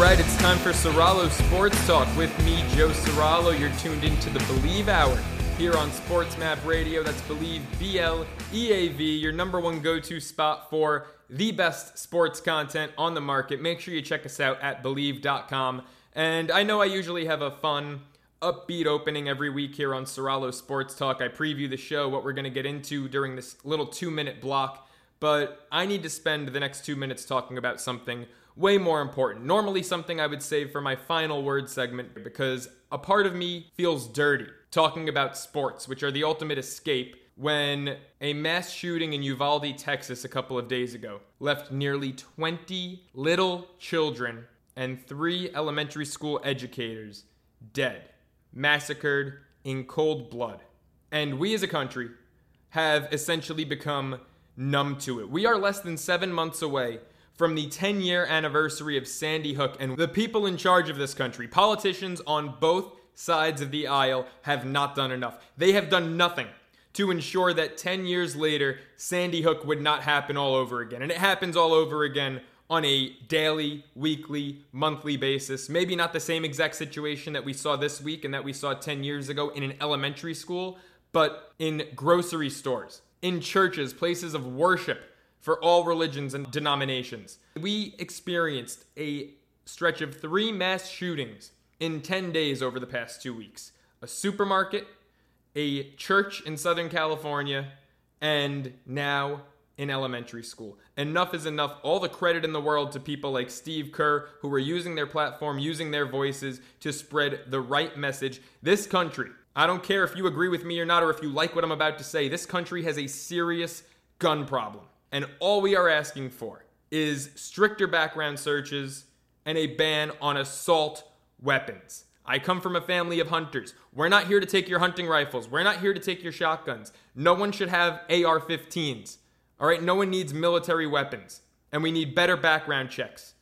Right, it's time for Soralo Sports Talk with me, Joe Soralo. You're tuned into the Bleav Hour here on Sports Map Radio. That's Bleav B L E A V, your number one go to spot for the best sports content on the market. Make sure you check us out at Bleav.com. And I know I usually have a fun, upbeat opening every week here on Soralo Sports Talk. I preview the show, what we're going to get into during this little two minute block. But I need to spend the next two minutes talking about something way more important. Normally, something I would save for my final word segment because a part of me feels dirty talking about sports, which are the ultimate escape. When a mass shooting in Uvalde, Texas, a couple of days ago left nearly 20 little children and three elementary school educators dead, massacred in cold blood. And we as a country have essentially become numb to it. We are less than seven months away from the 10 year anniversary of Sandy Hook, and the people in charge of this country, politicians on both sides of the aisle, have not done enough. They have done nothing to ensure that 10 years later, Sandy Hook would not happen all over again. And it happens all over again on a daily, weekly, monthly basis. Maybe not the same exact situation that we saw this week and that we saw 10 years ago in an elementary school, but in grocery stores, in churches, places of worship for all religions and denominations. We experienced a stretch of three mass shootings in 10 days over the past two weeks a supermarket, a church in Southern California, and now in elementary school. Enough is enough. All the credit in the world to people like Steve Kerr who are using their platform, using their voices to spread the right message. This country, I don't care if you agree with me or not, or if you like what I'm about to say, this country has a serious gun problem. And all we are asking for is stricter background searches and a ban on assault weapons. I come from a family of hunters. We're not here to take your hunting rifles. We're not here to take your shotguns. No one should have AR 15s. All right, no one needs military weapons. And we need better background checks.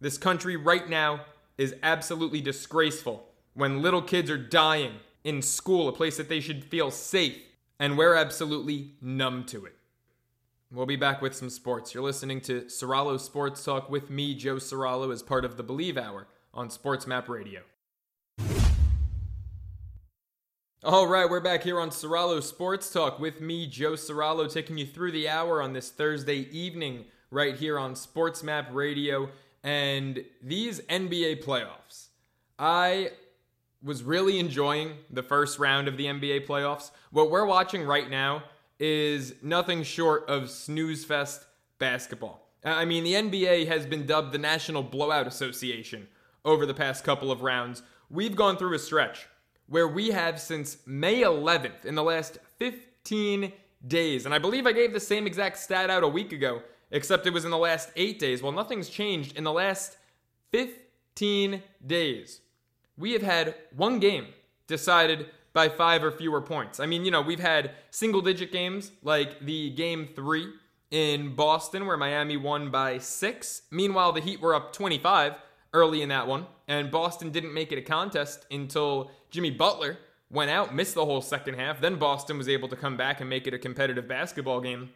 This country right now is absolutely disgraceful when little kids are dying in school, a place that they should feel safe, and we're absolutely numb to it. We'll be back with some sports. You're listening to Soralo Sports Talk with me, Joe Soralo, as part of the Bleav Hour on Sports Map Radio. All right, we're back here on Soralo Sports Talk with me, Joe Soralo, taking you through the hour on this Thursday evening right here on Sports Map Radio. And these NBA playoffs, I was really enjoying the first round of the NBA playoffs. What we're watching right now is nothing short of snooze fest basketball. I mean, the NBA has been dubbed the National Blowout Association over the past couple of rounds. We've gone through a stretch where we have since May 11th, in the last 15 days, and I believe I gave the same exact stat out a week ago, except it was in the last eight days. Well, nothing's changed. In the last 15 days, we have had one game decided by five or fewer points. I mean, you know, we've had single digit games like the game three in Boston where Miami won by six. Meanwhile, the Heat were up 25 early in that one, and Boston didn't make it a contest until Jimmy Butler went out, missed the whole second half. Then Boston was able to come back and make it a competitive basketball game.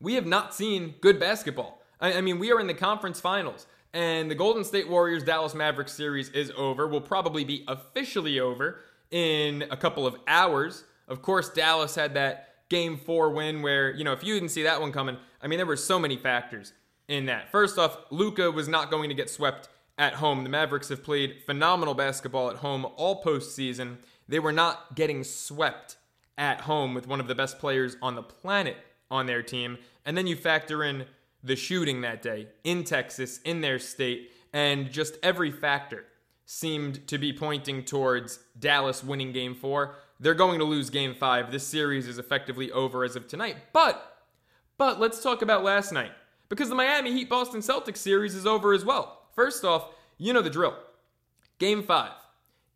We have not seen good basketball. I, I mean, we are in the conference finals. And the Golden State Warriors Dallas Mavericks series is over, will probably be officially over in a couple of hours. Of course, Dallas had that game four win where, you know, if you didn't see that one coming, I mean, there were so many factors in that. First off, Luka was not going to get swept at home. The Mavericks have played phenomenal basketball at home all postseason. They were not getting swept at home with one of the best players on the planet on their team. And then you factor in the shooting that day in Texas, in their state, and just every factor seemed to be pointing towards Dallas winning game four. They're going to lose game five. This series is effectively over as of tonight. But, but let's talk about last night because the Miami Heat Boston Celtics series is over as well. First off, you know the drill. Game five.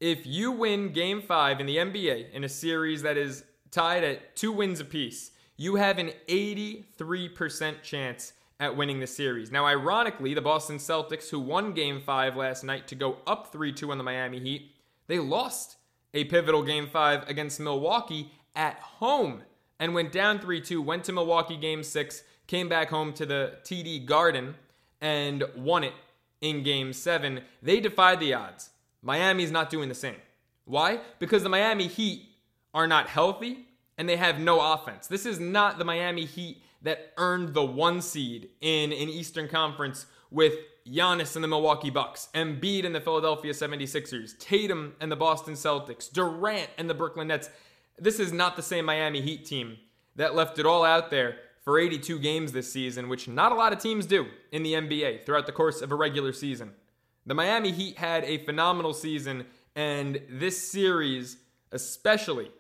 If you win game five in the NBA in a series that is tied at two wins apiece, you have an 83% chance at winning the series. Now, ironically, the Boston Celtics, who won game five last night to go up 3 2 on the Miami Heat, they lost a pivotal game five against Milwaukee at home and went down 3 2, went to Milwaukee game six, came back home to the TD Garden and won it in game seven. They defied the odds. Miami's not doing the same. Why? Because the Miami Heat are not healthy and they have no offense. This is not the Miami Heat that earned the one seed in an Eastern Conference with Giannis and the Milwaukee Bucks, Embiid and the Philadelphia 76ers, Tatum and the Boston Celtics, Durant and the Brooklyn Nets. This is not the same Miami Heat team that left it all out there for 82 games this season, which not a lot of teams do in the NBA throughout the course of a regular season. The Miami Heat had a phenomenal season, and this series, especially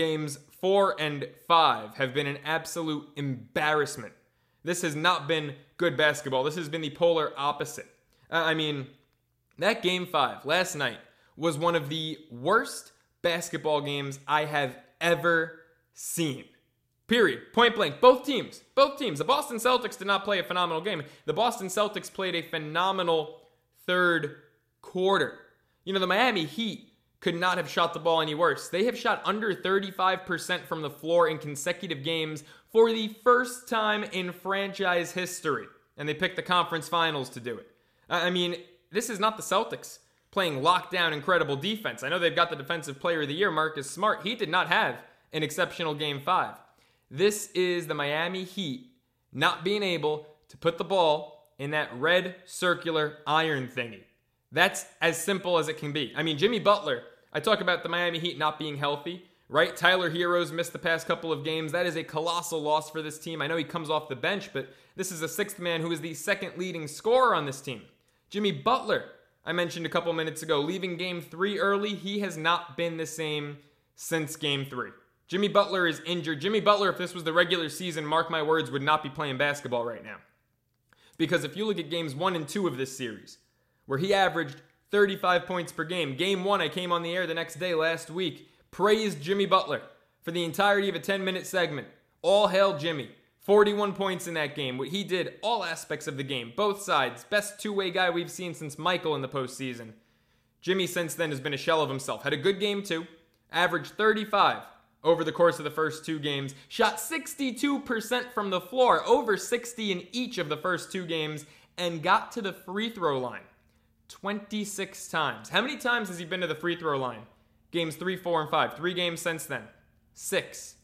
games four and five, have been an absolute embarrassment. This has not been good basketball. This has been the polar opposite. Uh, I mean, that game five last night was one of the worst basketball games I have ever seen. Period. Point blank. Both teams. Both teams. The Boston Celtics did not play a phenomenal game. The Boston Celtics played a phenomenal third quarter. You know, the Miami Heat could not have shot the ball any worse. They have shot under 35% from the floor in consecutive games for the first time in franchise history. And they picked the conference finals to do it. I mean, this is not the Celtics playing lockdown incredible defense. I know they've got the defensive player of the year, Marcus Smart. He did not have an exceptional game five. This is the Miami Heat not being able to put the ball in that red circular iron thingy. That's as simple as it can be. I mean, Jimmy Butler, I talk about the Miami Heat not being healthy, right? Tyler Herro's missed the past couple of games. That is a colossal loss for this team. I know he comes off the bench, but this is a sixth man who is the second leading scorer on this team. Jimmy Butler, I mentioned a couple minutes ago, leaving game three early. He has not been the same since game three. Jimmy Butler is injured. Jimmy Butler, if this was the regular season, mark my words, would not be playing basketball right now. Because if you look at games one and two of this series, where he averaged 35 points per game, game one, I came on the air the next day last week, praised Jimmy Butler for the entirety of a 10 minute segment. All hail Jimmy. 41 points in that game. What he did, all aspects of the game, both sides. Best two way guy we've seen since Michael in the postseason. Jimmy, since then, has been a shell of himself. Had a good game, too. Averaged 35, over the course of the first two games. Shot 62% from the floor, over 60 in each of the first two games, and got to the free throw line 26 times. How many times has he been to the free throw line? Games 3, 4, and 5. Three games since then. Six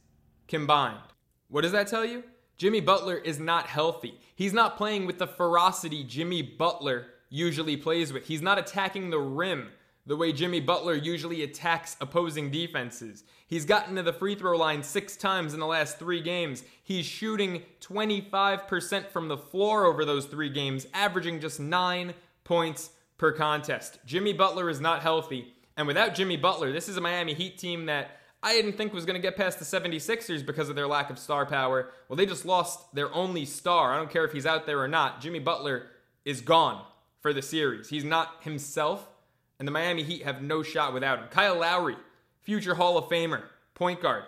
combined. What does that tell you? Jimmy Butler is not healthy. He's not playing with the ferocity Jimmy Butler usually plays with. He's not attacking the rim the way Jimmy Butler usually attacks opposing defenses. He's gotten to the free throw line six times in the last three games. He's shooting 25% from the floor over those three games, averaging just nine points per contest. Jimmy Butler is not healthy. And without Jimmy Butler, this is a Miami Heat team that I didn't think was going to get past the 76ers because of their lack of star power. Well, they just lost their only star. I don't care if he's out there or not. Jimmy Butler is gone for the series. He's not himself and the Miami Heat have no shot without him. Kyle Lowry, future Hall of Famer, point guard.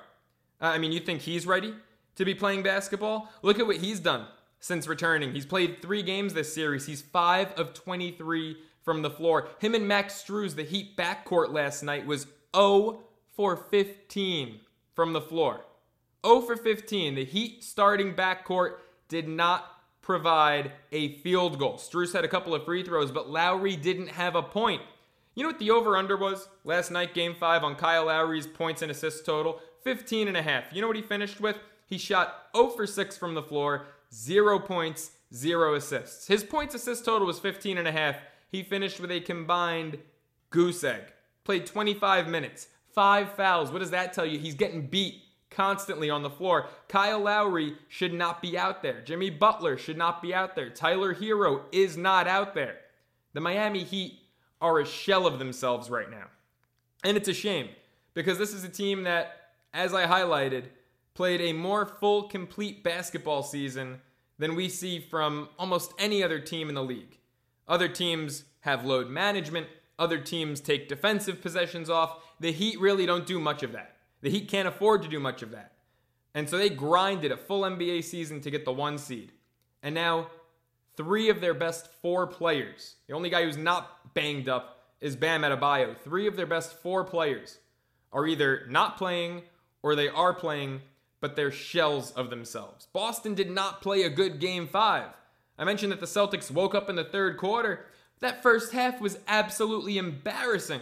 Uh, I mean, you think he's ready to be playing basketball? Look at what he's done since returning. He's played three games this series. He's 5 of 23 from the floor. Him and Max Strus, the Heat backcourt last night, was 0 for 15 from the floor. 0 for 15. The Heat starting backcourt did not provide a field goal. Strus had a couple of free throws, but Lowry didn't have a point. You know what the over under was last night, game five, on Kyle Lowry's points and assists total? 15 and a half. You know what he finished with? He shot 0 for 6 from the floor, 0 points, 0 assists. His points assist total was 15 and a half. He finished with a combined goose egg. Played 25 minutes, 5 fouls. What does that tell you? He's getting beat constantly on the floor. Kyle Lowry should not be out there. Jimmy Butler should not be out there. Tyler Herro is not out there. The Miami Heat are a shell of themselves right now. And it's a shame because this is a team that, as I highlighted, played a more full, complete basketball season than we see from almost any other team in the league. Other teams have load management, other teams take defensive possessions off. The Heat really don't do much of that. The Heat can't afford to do much of that. And so they grinded a full NBA season to get the one seed. And now, three of their best four players, the only guy who's not banged up is Bam Adebayo. Three of their best four players are either not playing or they are playing, but they're shells of themselves. Boston did not play a good game five. I mentioned that the Celtics woke up in the third quarter. That first half was absolutely embarrassing.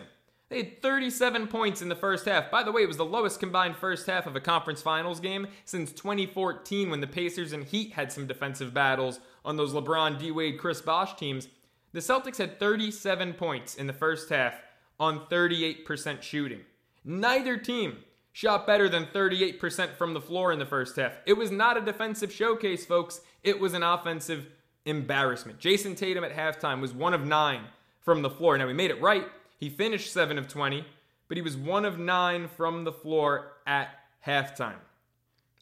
They had 37 points in the first half. By the way, it was the lowest combined first half of a conference finals game since 2014 when the Pacers and Heat had some defensive battles on those LeBron, D Wade, Chris Bosh teams. The Celtics had 37 points in the first half on 38% shooting. Neither team shot better than 38% from the floor in the first half. It was not a defensive showcase, folks. It was an offensive embarrassment. Jayson Tatum at halftime was one of nine from the floor. Now, he made it right. He finished 7 of 20, but he was 1 of 9 from the floor at halftime.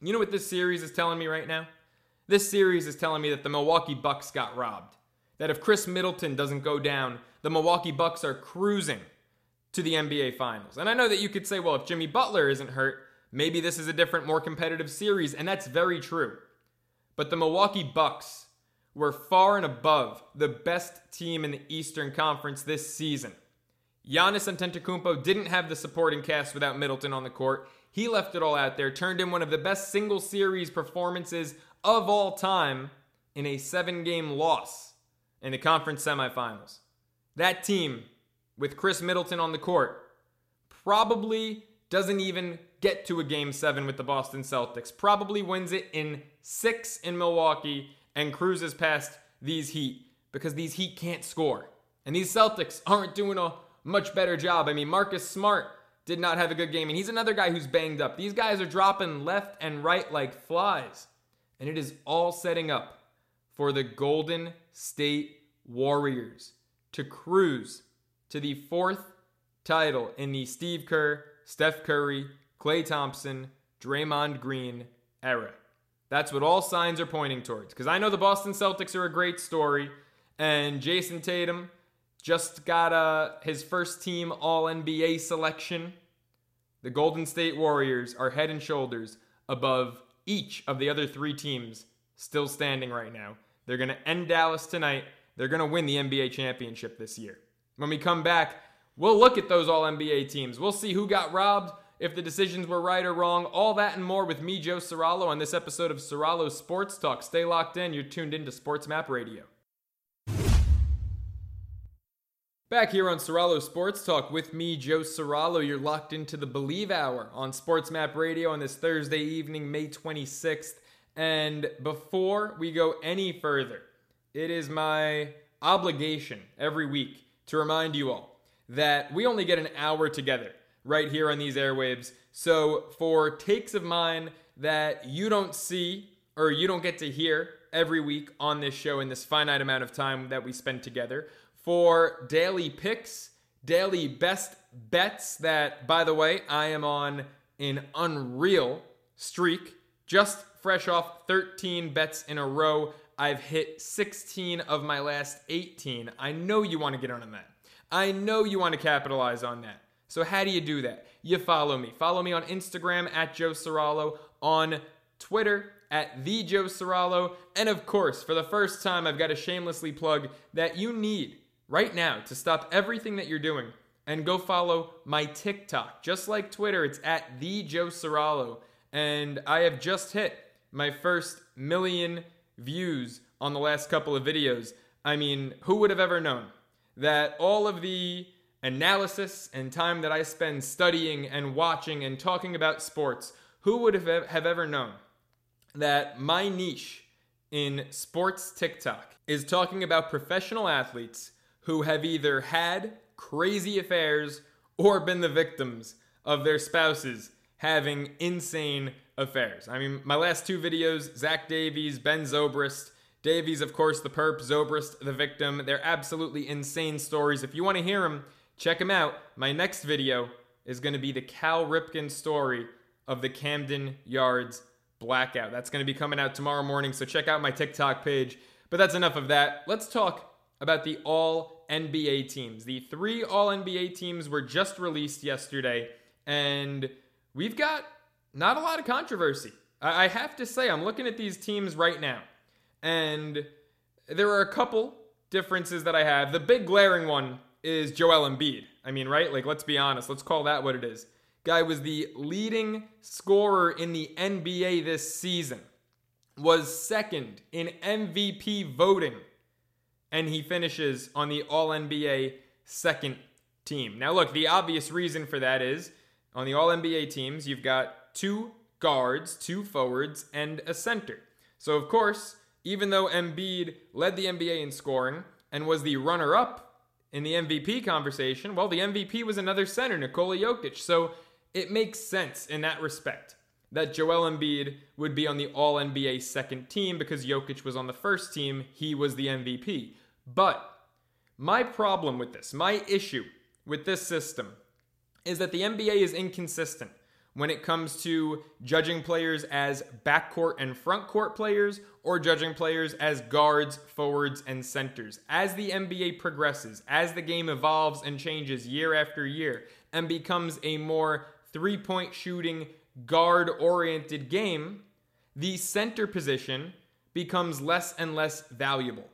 You know what this series is telling me right now? This series is telling me that the Milwaukee Bucks got robbed. That if Khris Middleton doesn't go down, the Milwaukee Bucks are cruising to the NBA Finals. And I know that you could say, well, if Jimmy Butler isn't hurt, maybe this is a different, more competitive series, and that's very true. But the Milwaukee Bucks were far and above the best team in the Eastern Conference this season. Giannis Antetokounmpo didn't have the supporting cast without Middleton on the court. He left it all out there, turned in one of the best single series performances of all time in a seven game loss in the conference semifinals. That team, with Khris Middleton on the court, probably doesn't even get to a game seven with the Boston Celtics. Probably wins it in six in Milwaukee and cruises past these Heat because these Heat can't score. And these Celtics aren't doing a much better job. I mean, Marcus Smart did not have a good game, and he's another guy who's banged up. These guys are dropping left and right like flies, and it is all setting up for the Golden State Warriors to cruise to the fourth title in the Steve Kerr, Steph Curry, Klay Thompson, Draymond Green era. That's what all signs are pointing towards. Because I know the Boston Celtics are a great story, and Jayson Tatum just got uh, his first team All NBA selection. The Golden State Warriors are head and shoulders above each of the other three teams still standing right now. They're going to end Dallas tonight. They're going to win the NBA championship this year. When we come back, we'll look at those All NBA teams. We'll see who got robbed, if the decisions were right or wrong, all that and more with me, Joe Serralo, on this episode of Serralo Sports Talk. Stay locked in. You're tuned in to Sports Map Radio. Back here on Serralo Sports Talk with me, Joe Serralo. You're locked into the Bleav Hour on Sports Map Radio on this Thursday evening, May 26th. And before we go any further, it is my obligation every week to remind you all that we only get an hour together right here on these airwaves. So for takes of mine that you don't see or you don't get to hear every week on this show in this finite amount of time that we spend together, for daily picks, daily best bets that, by the way, I am on an unreal streak. Just fresh off 13 bets in a row. I've hit 16 of my last 18. I know you want to get on that. I know you want to capitalize on that. So, how do you do that? You follow me. Follow me on Instagram at Joe Serralo, on Twitter at the Joe Serralo, and of course, for the first time, I've got to shamelessly plug that you need right now to stop everything that you're doing and go follow my TikTok. Just like Twitter, it's at the Joe Serralo. And I have just hit my first million views on the last couple of videos. I mean, who would have ever known that all of the analysis and time that I spend studying and watching and talking about sports, who would have, have ever known that my niche in sports TikTok is talking about professional athletes who have either had crazy affairs or been the victims of their spouses having insane affairs. I mean, my last two videos Zach Davies, Ben Zobrist. Davies, of course, the perp, Zobrist, the victim. They're absolutely insane stories. If you want to hear them, check them out. My next video is going to be the Cal Ripken story of the Camden Yards Blackout. That's going to be coming out tomorrow morning, so check out my TikTok page. But that's enough of that. Let's talk about the All NBA teams. The three All NBA teams were just released yesterday, and we've got not a lot of controversy. I have to say, I'm looking at these teams right now, and there are a couple differences that I have. The big glaring one is Joel Embiid. I mean, right? Like, let's be honest. Let's call that what it is. Guy was the leading scorer in the NBA this season, was second in MVP voting, and he finishes on the All NBA second team. Now, look, the obvious reason for that is on the All NBA teams, you've got two guards, two forwards, and a center. So, of course, even though Embiid led the NBA in scoring and was the runner up in the MVP conversation, well, the MVP was another center, Nikola Jokic. So it makes sense in that respect that Joel Embiid would be on the All NBA second team because Jokic was on the first team. He was the MVP. But my problem with this, my issue with this system, is that the NBA is inconsistent when it comes to judging players as backcourt and frontcourt players or judging players as guards, forwards, and centers. As the NBA progresses, as the game evolves and changes year after year and becomes a more three point shooting, guard oriented game, the center position becomes less and less valuable.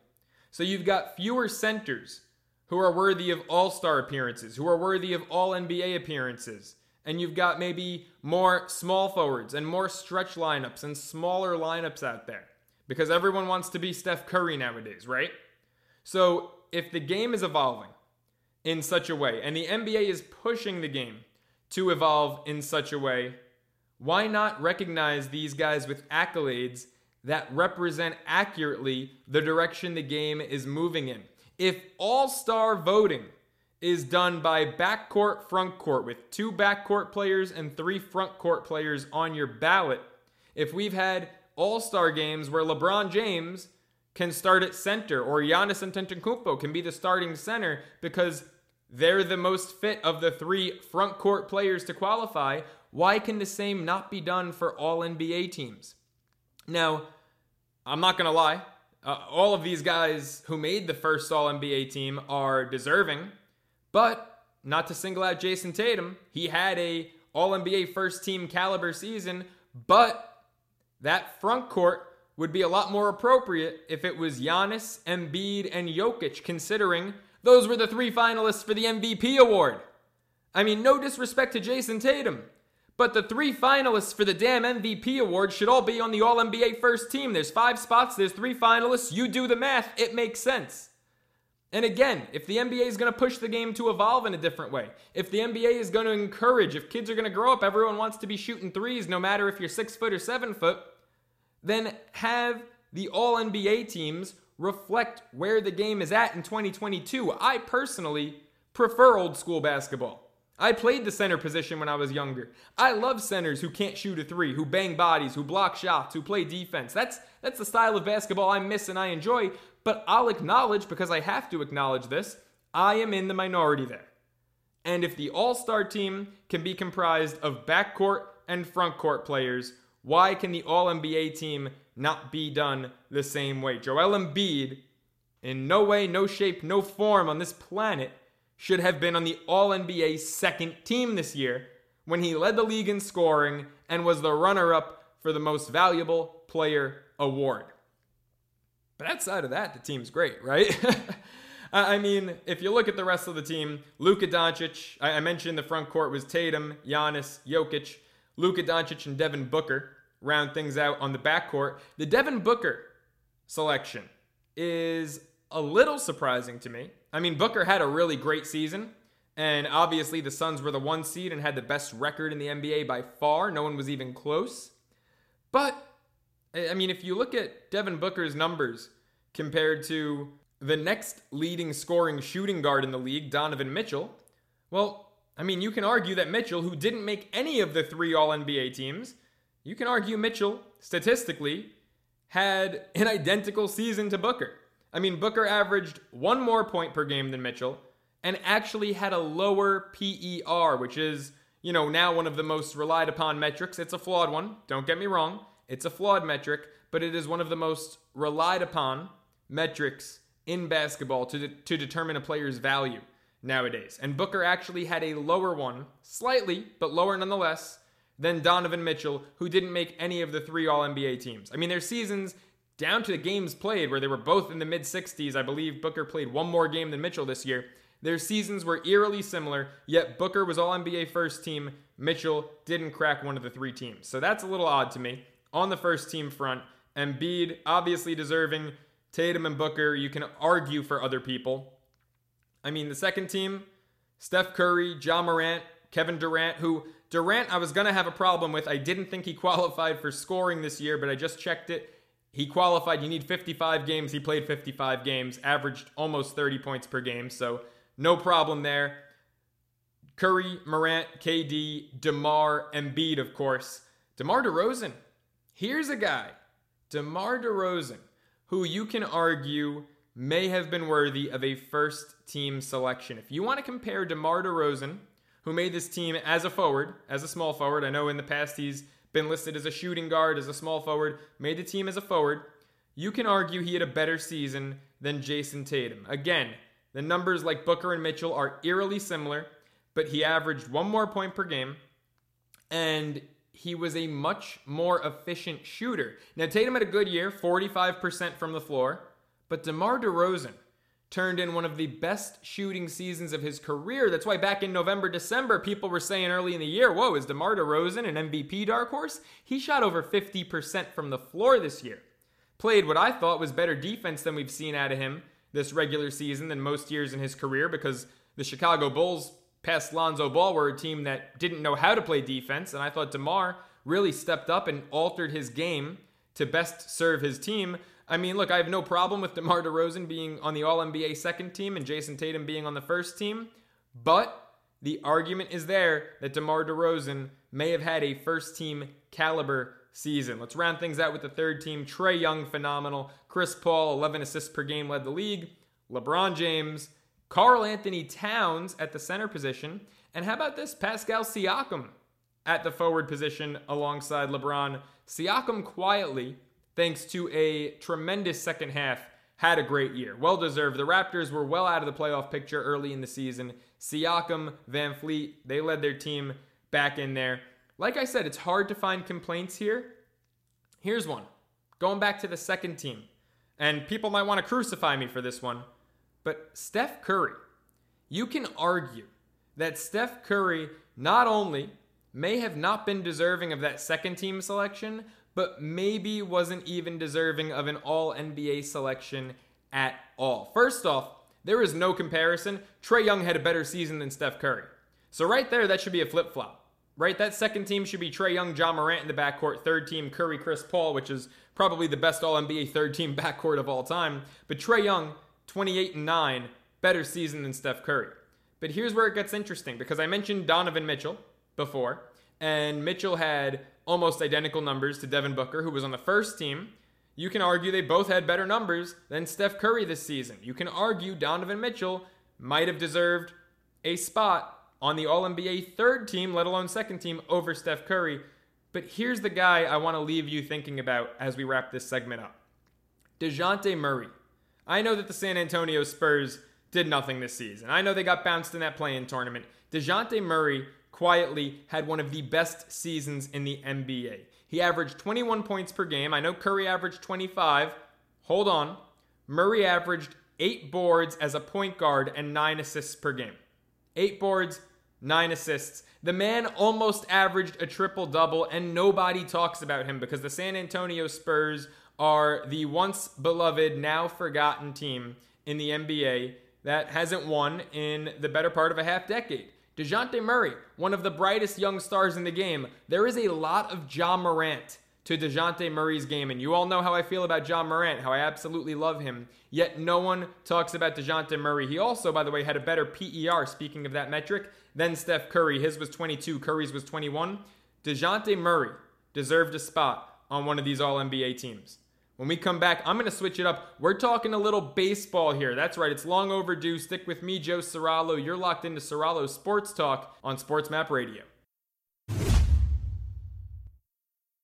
So you've got fewer centers who are worthy of all star appearances, who are worthy of all NBA appearances and you've got maybe more small forwards and more stretch lineups and smaller lineups out there because everyone wants to be Steph Curry nowadays, right? So if the game is evolving in such a way and the NBA is pushing the game to evolve in such a way, why not recognize these guys with accolades that represent accurately the direction the game is moving in? If all star voting is done by backcourt, frontcourt, with two backcourt players and three frontcourt players on your ballot. If we've had all star games where LeBron James can start at center or Giannis Antetokounmpo can be the starting center because they're the most fit of the three frontcourt players to qualify, why can the same not be done for all NBA teams? Now, I'm not going to lie. Uh, all of these guys who made the first All NBA team are deserving but not to single out Jayson Tatum, he had a All NBA first team caliber season, but that front court would be a lot more appropriate if it was Giannis, Embiid, and Jokic, considering those were the three finalists for the MVP award. I mean, no disrespect to Jayson Tatum, but the three finalists for the damn MVP award should all be on the All NBA first team. There's five spots, there's three finalists. You do the math, it makes sense. And again, if the NBA is going to push the game to evolve in a different way, if the NBA is going to encourage, if kids are going to grow up, everyone wants to be shooting threes, no matter if you're six foot or seven foot, then have the all NBA teams reflect where the game is at in 2022. I personally prefer old school basketball. I played the center position when I was younger. I love centers who can't shoot a three, who bang bodies, who block shots, who play defense. That's that's the style of basketball I miss and I enjoy, but I'll acknowledge, because I have to acknowledge this, I am in the minority there. And if the All Star team can be comprised of backcourt and frontcourt players, why can the All NBA team not be done the same way? Joel Embiid, in no way, no shape, no form on this planet, should have been on the All NBA second team this year when he led the league in scoring and was the runner up for the most valuable player award. But outside of that, the team's great, right? I mean, if you look at the rest of the team, Luka Doncic, I mentioned the front court was Tatum, Giannis, Jokic, Luka Doncic, and Devin Booker round things out on the backcourt. The Devin Booker selection is a little surprising to me. I mean, Booker had a really great season, and obviously the Suns were the one seed and had the best record in the NBA by far. No one was even close. But I mean, if you look at Devin Booker's numbers compared to the next leading scoring shooting guard in the league, Donovan Mitchell, well, I mean, you can argue that Mitchell, who didn't make any of the three All NBA teams, you can argue Mitchell, statistically, had an identical season to Booker. I mean, Booker averaged one more point per game than Mitchell and actually had a lower PER, which is, you know, now one of the most relied upon metrics. It's a flawed one, don't get me wrong. It's a flawed metric, but it is one of the most relied upon metrics in basketball to, de- to determine a player's value nowadays. And Booker actually had a lower one, slightly, but lower nonetheless, than Donovan Mitchell, who didn't make any of the three All NBA teams. I mean, their seasons down to the games played, where they were both in the mid 60s. I believe Booker played one more game than Mitchell this year. Their seasons were eerily similar, yet Booker was All NBA first team. Mitchell didn't crack one of the three teams. So that's a little odd to me. On the first team front, Embiid obviously deserving. Tatum and Booker, you can argue for other people. I mean, the second team, Steph Curry, John Morant, Kevin Durant, who Durant I was going to have a problem with. I didn't think he qualified for scoring this year, but I just checked it. He qualified. You need 55 games. He played 55 games, averaged almost 30 points per game. So no problem there. Curry, Morant, KD, DeMar, Embiid, of course. DeMar DeRozan. Here's a guy, DeMar DeRozan, who you can argue may have been worthy of a first team selection. If you want to compare DeMar DeRozan, who made this team as a forward, as a small forward, I know in the past he's been listed as a shooting guard, as a small forward, made the team as a forward, you can argue he had a better season than Jason Tatum. Again, the numbers like Booker and Mitchell are eerily similar, but he averaged one more point per game and he was a much more efficient shooter. Now, Tatum had a good year, 45% from the floor, but DeMar DeRozan turned in one of the best shooting seasons of his career. That's why back in November, December, people were saying early in the year, whoa, is DeMar DeRozan an MVP dark horse? He shot over 50% from the floor this year. Played what I thought was better defense than we've seen out of him this regular season than most years in his career because the Chicago Bulls past Lonzo Ball were a team that didn't know how to play defense, and I thought DeMar really stepped up and altered his game to best serve his team. I mean, look, I have no problem with DeMar DeRozan being on the All NBA second team and Jason Tatum being on the first team, but the argument is there that DeMar DeRozan may have had a first team caliber season. Let's round things out with the third team. Trae Young, phenomenal. Chris Paul, 11 assists per game, led the league. LeBron James, Karl-Anthony Towns at the center position. And how about this? Pascal Siakam at the forward position alongside LeBron. Siakam quietly, thanks to a tremendous second half, had a great year. Well deserved. The Raptors were well out of the playoff picture early in the season. Siakam, VanVleet, they led their team back in there. Like I said, it's hard to find complaints here. Here's one. Going back to the second team. And people might want to crucify me for this one. But Steph Curry, you can argue that Steph Curry not only may have not been deserving of that second team selection, but maybe wasn't even deserving of an all NBA selection at all. First off, there is no comparison. Trae Young had a better season than Steph Curry. So, right there, that should be a flip flop, right? That second team should be Trae Young, John Morant in the backcourt, third team, Curry, Chris Paul, which is probably the best all NBA third team backcourt of all time. But Trae Young, 28 and 9, better season than Steph Curry. But here's where it gets interesting because I mentioned Donovan Mitchell before, and Mitchell had almost identical numbers to Devin Booker, who was on the first team. You can argue they both had better numbers than Steph Curry this season. You can argue Donovan Mitchell might have deserved a spot on the All NBA third team, let alone second team, over Steph Curry. But here's the guy I want to leave you thinking about as we wrap this segment up DeJounte Murray. I know that the San Antonio Spurs did nothing this season. I know they got bounced in that play in tournament. DeJounte Murray quietly had one of the best seasons in the NBA. He averaged 21 points per game. I know Curry averaged 25. Hold on. Murray averaged eight boards as a point guard and nine assists per game. Eight boards, nine assists. The man almost averaged a triple double, and nobody talks about him because the San Antonio Spurs are the once beloved, now forgotten team in the NBA that hasn't won in the better part of a half decade. DeJounte Murray, one of the brightest young stars in the game. There is a lot of John Morant to DeJounte Murray's game, and you all know how I feel about John Morant, how I absolutely love him. Yet no one talks about DeJounte Murray. He also, by the way, had a better PER, speaking of that metric, than Steph Curry. His was 22, Curry's was 21. DeJounte Murray deserved a spot on one of these All NBA teams. When we come back, I'm going to switch it up. We're talking a little baseball here. That's right, it's long overdue. Stick with me, Joe Serralo. You're locked into Serralo Sports Talk on Sports Map Radio.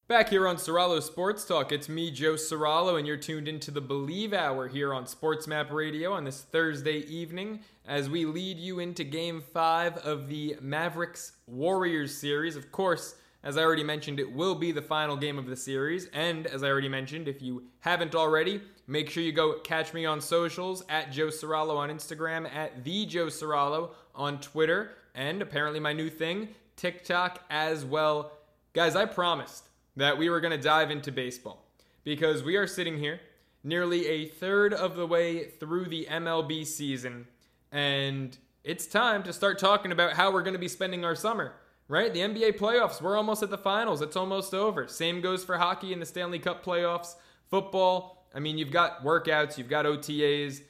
Back here on Soralo Sports Talk, it's me, Joe Soralo, and you're tuned into the Bleav Hour here on Sports Map Radio on this Thursday evening as we lead you into Game 5 of the Mavericks Warriors series. Of course, as I already mentioned, it will be the final game of the series. And as I already mentioned, if you haven't already, make sure you go catch me on socials at Joe Soralo on Instagram, at the Joe Soralo on Twitter, and apparently my new thing, TikTok as well. Guys, I promised that we were going to dive into baseball because we are sitting here nearly a third of the way through the MLB season, and it's time to start talking about how we're going to be spending our summer. Right? The NBA playoffs, we're almost at the finals. It's almost over. Same goes for hockey in the Stanley Cup playoffs. Football, I mean, you've got workouts, you've got OTAs.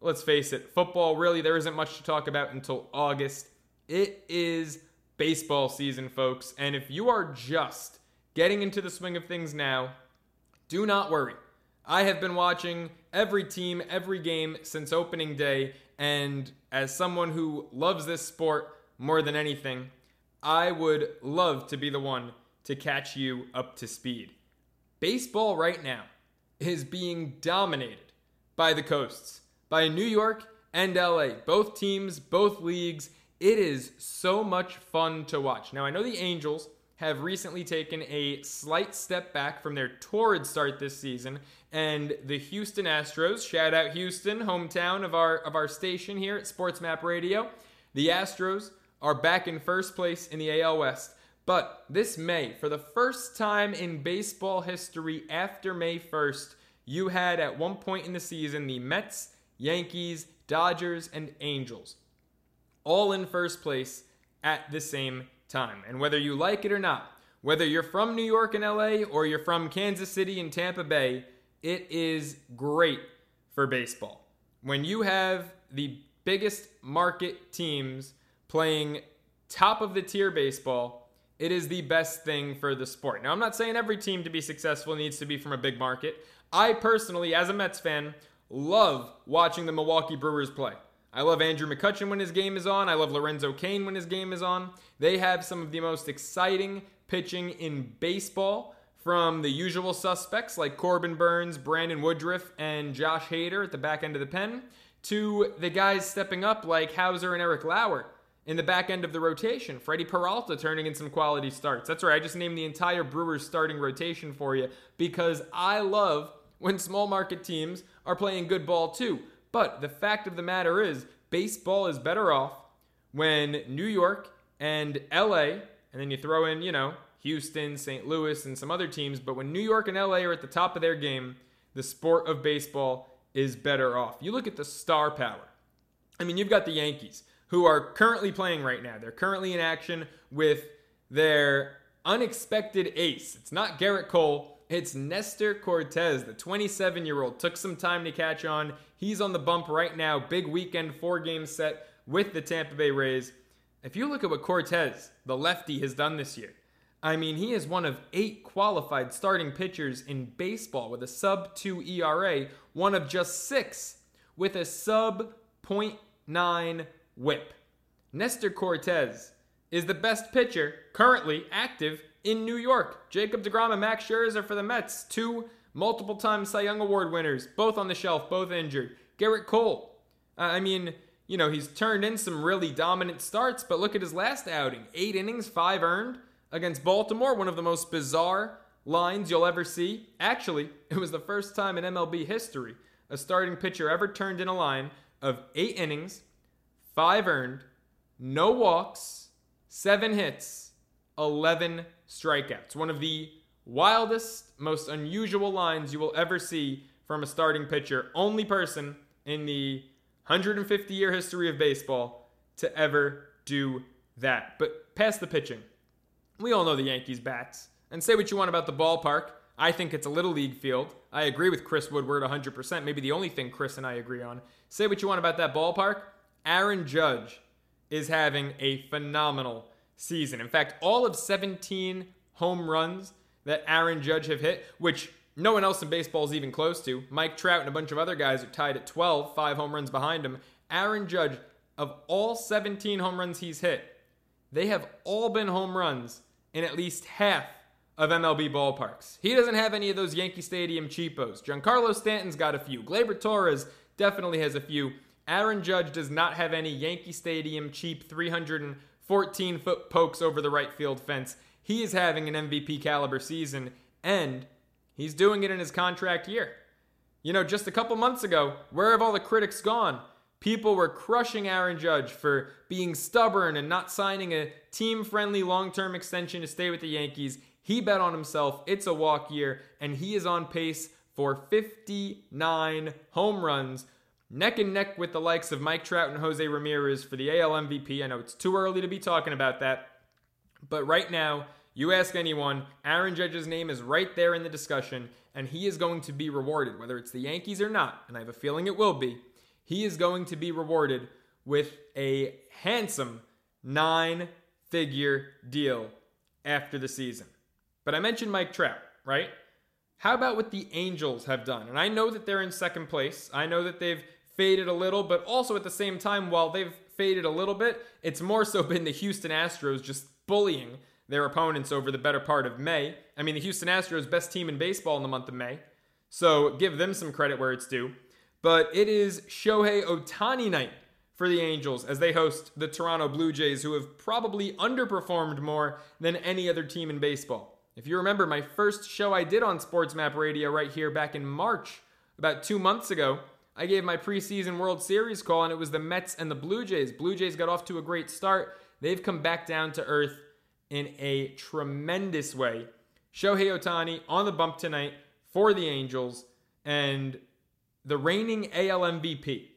Let's face it, football, really, there isn't much to talk about until August. It is baseball season, folks. And if you are just getting into the swing of things now, do not worry. I have been watching every team, every game since opening day, and as someone who loves this sport more than anything, I would love to be the one to catch you up to speed. Baseball right now is being dominated by the coasts, by New York and LA. Both teams, both leagues. It is so much fun to watch. Now, I know the Angels have recently taken a slight step back from their torrid start this season, and the Houston Astros, shout out Houston, hometown of our of our station here at Sports Map Radio. The Astros are back in first place in the AL West. But this May, for the first time in baseball history after May 1st, you had at one point in the season the Mets, Yankees, Dodgers, and Angels all in first place at the same time. And whether you like it or not, whether you're from New York and LA or you're from Kansas City and Tampa Bay, it is great for baseball. When you have the biggest market teams playing top of the tier baseball, it is the best thing for the sport. Now, I'm not saying every team to be successful needs to be from a big market. I personally, as a Mets fan, love watching the Milwaukee Brewers play. I love Andrew McCutchen when his game is on. I love Lorenzo Cain when his game is on. They have some of the most exciting pitching in baseball from the usual suspects like Corbin Burnes, Brandon Woodruff, and Josh Hader at the back end of the pen to the guys stepping up like Houser and Eric Lauer in the back end of the rotation. Freddie Peralta turning in some quality starts. That's right, I just named the entire Brewers starting rotation for you because I love when small market teams are playing good ball too. But the fact of the matter is, baseball is better off when New York and LA, and then you throw in, you know, Houston, St. Louis, and some other teams, but when New York and LA are at the top of their game, the sport of baseball is better off. You look at the star power. I mean, you've got the Yankees, who are currently playing right now. They're currently in action with their unexpected ace. It's not Gerrit Cole, it's Nestor Cortes, the 27 year old. Took some time to catch on. He's on the bump right now. Big weekend, four game set with the Tampa Bay Rays. If you look at what Cortes, the lefty, has done this year, I mean, he is one of eight qualified starting pitchers in baseball with a sub 2 ERA, one of just six with a sub 0.9 whip. Nestor Cortes is the best pitcher currently active in New York. Jacob DeGrom and Max Scherzer for the Mets, two multiple time Cy Young Award winners, both on the shelf, both injured. Gerrit Cole, uh, I mean, you know, he's turned in some really dominant starts, but look at his last outing eight innings, five earned against Baltimore, one of the most bizarre lines you'll ever see. Actually, it was the first time in MLB history a starting pitcher ever turned in a line of eight innings, five earned, no walks, seven hits, 11 strikeouts. One of the wildest, most unusual lines you will ever see from a starting pitcher. Only person in the 150 year history of baseball to ever do that. But past the pitching, we all know the Yankees' bats. And say what you want about the ballpark. I think it's a little league field. I agree with Chris Woodward 100%. Maybe the only thing Chris and I agree on. Say what you want about that ballpark. Aaron Judge is having a phenomenal season. In fact, all of 17 home runs that Aaron Judge have hit, which no one else in baseball is even close to. Mike Trout and a bunch of other guys are tied at 12, five home runs behind him. Aaron Judge, of all 17 home runs he's hit, they have all been home runs in at least half of MLB ballparks. He doesn't have any of those Yankee Stadium cheapos. Giancarlo Stanton's got a few. Gleyber Torres definitely has a few. Aaron Judge does not have any Yankee Stadium cheap 314 foot pokes over the right field fence. He is having an MVP caliber season, and he's doing it in his contract year. You know, just a couple months ago, where have all the critics gone? People were crushing Aaron Judge for being stubborn and not signing a team friendly long term extension to stay with the Yankees. He bet on himself. It's a walk year, and he is on pace for 59 home runs, neck and neck with the likes of Mike Trout and Jose Ramirez for the AL MVP. I know it's too early to be talking about that, but right now, you ask anyone, Aaron Judge's name is right there in the discussion, and he is going to be rewarded, whether it's the Yankees or not, and I have a feeling it will be. He is going to be rewarded with a handsome nine figure deal after the season. But I mentioned Mike Trout, right? How about what the Angels have done? And I know that they're in second place. I know that they've faded a little, but also at the same time, while they've faded a little bit, it's more so been the Houston Astros just bullying their opponents over the better part of May. I mean, the Houston Astros, best team in baseball in the month of May. So give them some credit where it's due. But it is Shohei Ohtani night for the Angels as they host the Toronto Blue Jays, who have probably underperformed more than any other team in baseball. If you remember my first show I did on Sports Map Radio right here back in March, about two months ago, I gave my preseason World Series call, and it was the Mets and the Blue Jays. Blue Jays got off to a great start. They've come back down to earth in a tremendous way. Shohei Ohtani on the bump tonight for the Angels and the reigning AL MVP.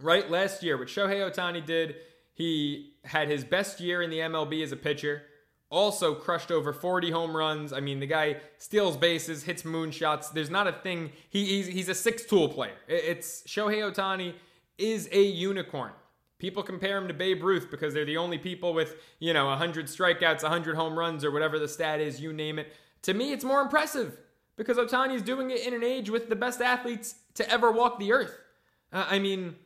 Right last year, what Shohei Ohtani did, he had his best year in the MLB as a pitcher also crushed over 40 home runs. I mean, the guy steals bases, hits moonshots. There's not a thing. He, he's, he's a six tool player. It's Shohei Ohtani is a unicorn. People compare him to Babe Ruth because they're the only people with, you know, 100 strikeouts, 100 home runs, or whatever the stat is, you name it. To me, it's more impressive because Ohtani is doing it in an age with the best athletes to ever walk the earth. Uh, I mean,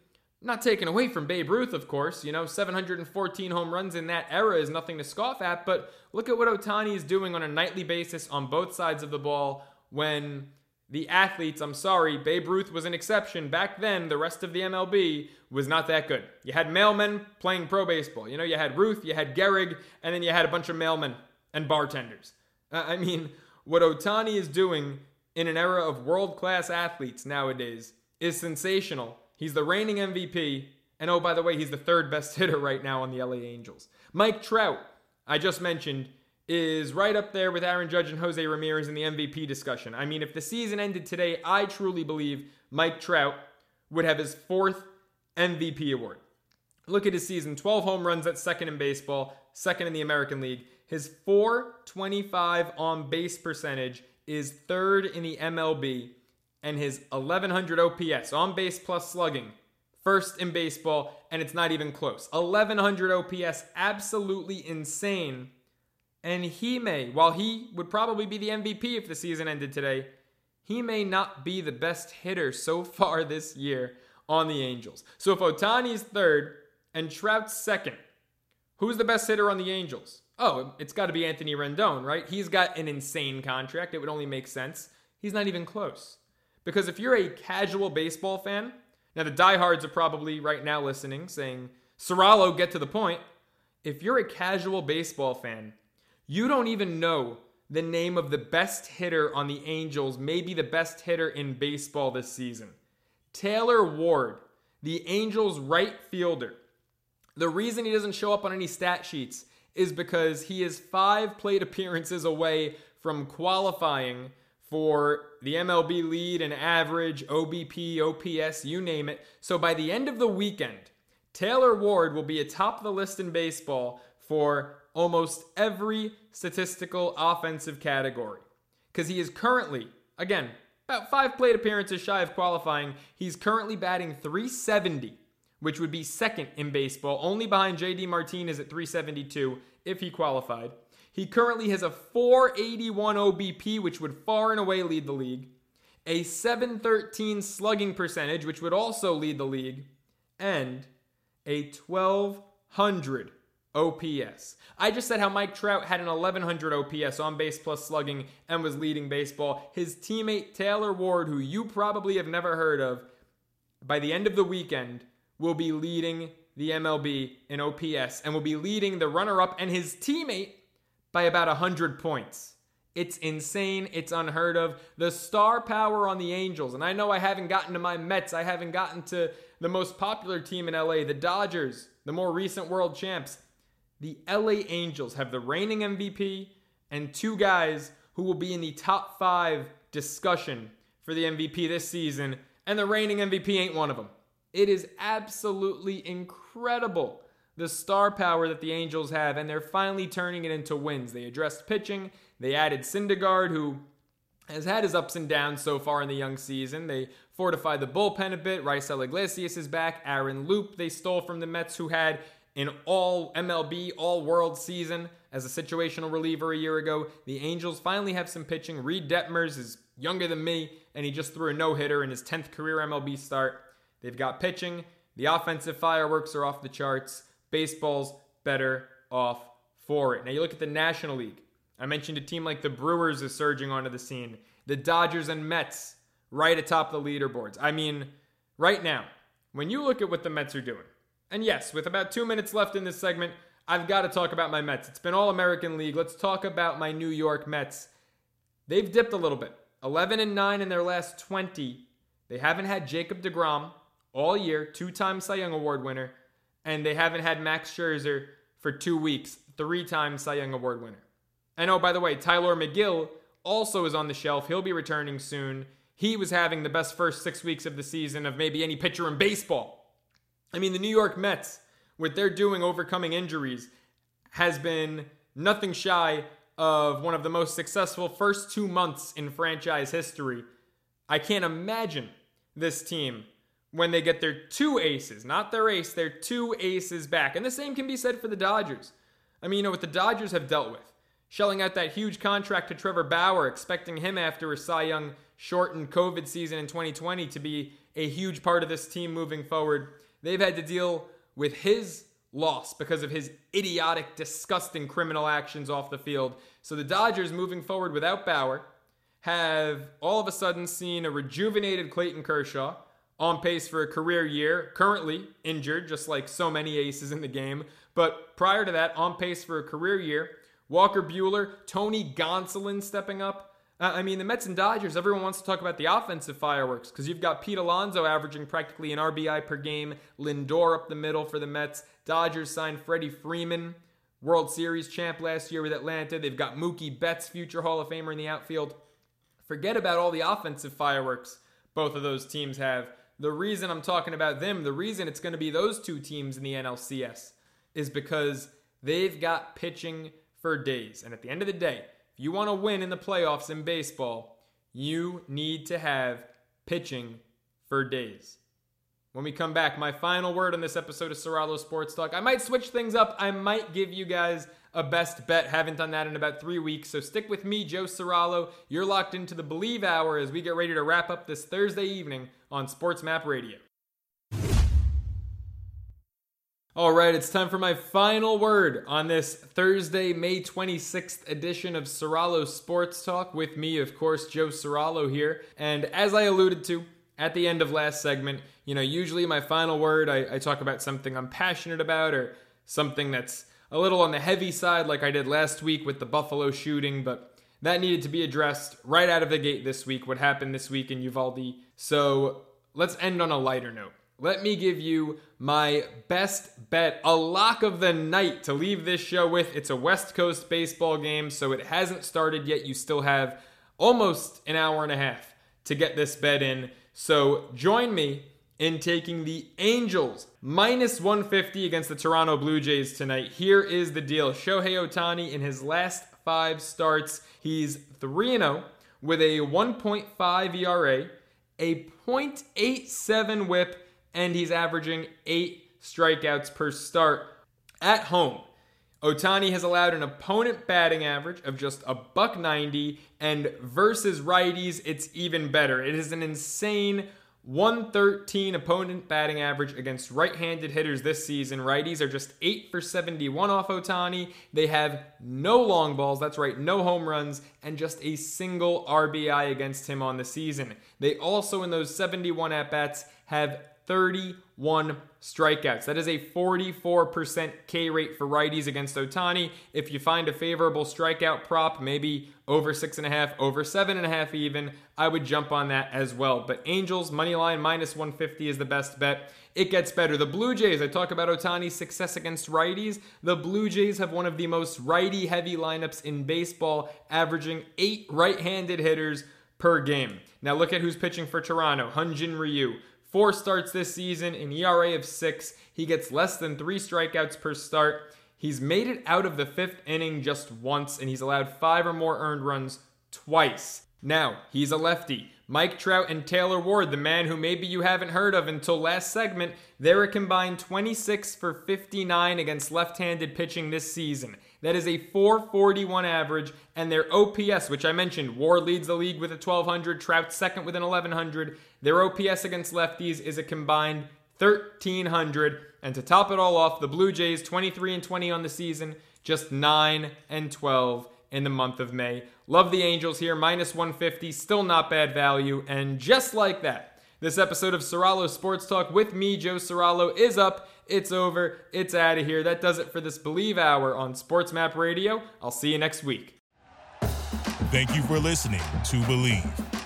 not taken away from Babe Ruth, of course. You know, 714 home runs in that era is nothing to scoff at, but look at what Ohtani is doing on a nightly basis on both sides of the ball when the athletes, I'm sorry, Babe Ruth was an exception. Back then, the rest of the MLB was not that good. You had mailmen playing pro baseball. You know, you had Ruth, you had Gehrig, and then you had a bunch of mailmen and bartenders. Uh, I mean, what Ohtani is doing in an era of world class athletes nowadays is sensational He's the reigning MVP. And oh, by the way, he's the third best hitter right now on the LA Angels. Mike Trout, I just mentioned, is right up there with Aaron Judge and Jose Ramirez in the MVP discussion. I mean, if the season ended today, I truly believe Mike Trout would have his fourth MVP award. Look at his season 12 home runs at second in baseball, second in the American League. His 425 on base percentage is third in the MLB and his 1100 OPS on base plus slugging, first in baseball, and it's not even close. 1100 OPS, absolutely insane. And he may, while he would probably be the MVP if the season ended today, he may not be the best hitter so far this year on the Angels. So if Ohtani's third and Trout's second, who's the best hitter on the Angels? Oh, it's got to be Anthony Rendon, right? He's got an insane contract. It would only make sense. He's not even close. Because if you're a casual baseball fan, now the diehards are probably right now listening saying, Serralo, get to the point. If you're a casual baseball fan, you don't even know the name of the best hitter on the Angels, maybe the best hitter in baseball this season. Taylor Ward, the Angels' right fielder. The reason he doesn't show up on any stat sheets is because he is five plate appearances away from qualifying for the MLB lead and average, OBP, OPS, you name it. So by the end of the weekend, Taylor Ward will be atop the list in baseball for almost every statistical offensive category. Because he is currently, again, about five plate appearances shy of qualifying. He's currently batting 370, which would be second in baseball, only behind JD Martinez at 372 if he qualified. He currently has a 481 OBP, which would far and away lead the league, a 713 slugging percentage, which would also lead the league, and a 1200 OPS. I just said how Mike Trout had an 1100 OPS on base plus slugging and was leading baseball. His teammate Taylor Ward, who you probably have never heard of, by the end of the weekend will be leading the MLB in OPS and will be leading the runner up and his teammate by about 100 points. It's insane. It's unheard of. The star power on the Angels, and I know I haven't gotten to my Mets, I haven't gotten to the most popular team in LA, the Dodgers, the more recent world champs. The LA Angels have the reigning MVP and two guys who will be in the top five discussion for the MVP this season, and the reigning MVP ain't one of them. It is absolutely incredible the star power that the Angels have, and they're finally turning it into wins. They addressed pitching, they added Syndergaard, who has had his ups and downs so far in the young season. They fortified the bullpen a bit. Raisel Iglesias is back. Aaron Loup, they stole from the Mets, who had an all MLB, all world season as a situational reliever a year ago. The Angels finally have some pitching. Reid Detmers is younger than me, and he just threw a no hitter in his 10th career MLB start. They've got pitching. The offensive fireworks are off the charts. Baseball's better off for it. Now you look at the National League. I mentioned a team like the Brewers is surging onto the scene. The Dodgers and Mets right atop the leaderboards. I mean, right now, when you look at what the Mets are doing, and yes, with about two minutes left in this segment, I've got to talk about my Mets. It's been All American League. Let's talk about my New York Mets. They've dipped a little bit. 11 and 9 in their last 20. They haven't had Jacob deGrom all year, two time Cy Young Award winner, and they haven't had Max Scherzer for two weeks, three time Cy Young Award winner. And oh, by the way, Tylor Megill also is on the shelf. He'll be returning soon. He was having the best first six weeks of the season of maybe any pitcher in baseball. I mean, the New York Mets, what they're doing overcoming injuries, has been nothing shy of one of the most successful first two months in franchise history. I can't imagine this team when they get their two aces, not their ace, their two aces back. And the same can be said for the Dodgers. I mean, you know what the Dodgers have dealt with. Shelling out that huge contract to Trevor Bauer, expecting him after a Cy Young shortened COVID season in 2020 to be a huge part of this team moving forward. They've had to deal with his loss because of his idiotic, disgusting criminal actions off the field. So the Dodgers, moving forward without Bauer, have all of a sudden seen a rejuvenated Clayton Kershaw on pace for a career year, currently injured, just like so many aces in the game. But prior to that, on pace for a career year. Walker Buehler, Tony Gonsolin stepping up. Uh, I mean, the Mets and Dodgers, everyone wants to talk about the offensive fireworks because you've got Pete Alonso averaging practically an RBI per game, Lindor up the middle for the Mets. Dodgers signed Freddie Freeman, World Series champ last year with Atlanta. They've got Mookie Betts, future Hall of Famer in the outfield. Forget about all the offensive fireworks both of those teams have. The reason I'm talking about them, the reason it's going to be those two teams in the NLCS is because they've got pitching for days. And at the end of the day, if you want to win in the playoffs in baseball, you need to have pitching for days. When we come back, my final word on this episode of Soralo Sports Talk. I might switch things up. I might give you guys a best bet. Haven't done that in about three weeks. So stick with me, Joe Soralo. You're locked into the Bleav Hour as we get ready to wrap up this Thursday evening on Sports Map Radio. All right, it's time for my final word on this Thursday, May 26th edition of Soralo Sports Talk. With me, of course, Joe Soralo here. And as I alluded to at the end of last segment, you know, usually my final word, I, I talk about something I'm passionate about or something that's a little on the heavy side, like I did last week with the Buffalo shooting, but that needed to be addressed right out of the gate this week, what happened this week in Uvalde. So let's end on a lighter note. Let me give you my best bet, a lock of the night to leave this show with. It's a West Coast baseball game, so it hasn't started yet. You still have almost an hour and a half to get this bet in. So join me in taking the Angels minus 150 against the Toronto Blue Jays tonight. Here is the deal Shohei Ohtani in his last five starts, he's 3 0 with a 1.5 ERA, a .87 whip, and he's averaging 8 strikeouts per start at home. Ohtani has allowed an opponent batting average of just a buck 90 and versus righties it's even better. It is an insane 113 opponent batting average against right handed hitters this season. Righties are just 8 for 71 off Ohtani. They have no long balls, that's right, no home runs, and just a single RBI against him on the season. They also, in those 71 at bats, have 31 strikeouts. That is a 44% K rate for righties against Ohtani. If you find a favorable strikeout prop, maybe over six and a half, over seven and a half even, I would jump on that as well. But Angels, money line minus 150 is the best bet. It gets better. The Blue Jays, I talk about Ohtani's success against righties. The Blue Jays have one of the most righty heavy lineups in baseball, averaging eight right handed hitters per game. Now look at who's pitching for Toronto Hyun-Jin Ryu. Four starts this season, an ERA of six. He gets less than three strikeouts per start. He's made it out of the fifth inning just once, and he's allowed five or more earned runs twice. Now, he's a lefty. Mike Trout and Taylor Ward, the man who maybe you haven't heard of until last segment, they're a combined 26 for 59 against left handed pitching this season. That is a 441 average, and their OPS, which I mentioned, Ward leads the league with a 1200, Trout second with an 1100. Their OPS against lefties is a combined 1300. And to top it all off, the Blue Jays 23 and 20 on the season, just 9 and 12 in the month of May. Love the Angels here, minus 150, still not bad value. And just like that, this episode of Serralo Sports Talk with me, Joe Serralo, is up. It's over. It's out of here. That does it for this Bleav Hour on Sports Map Radio. I'll see you next week. Thank you for listening to Bleav.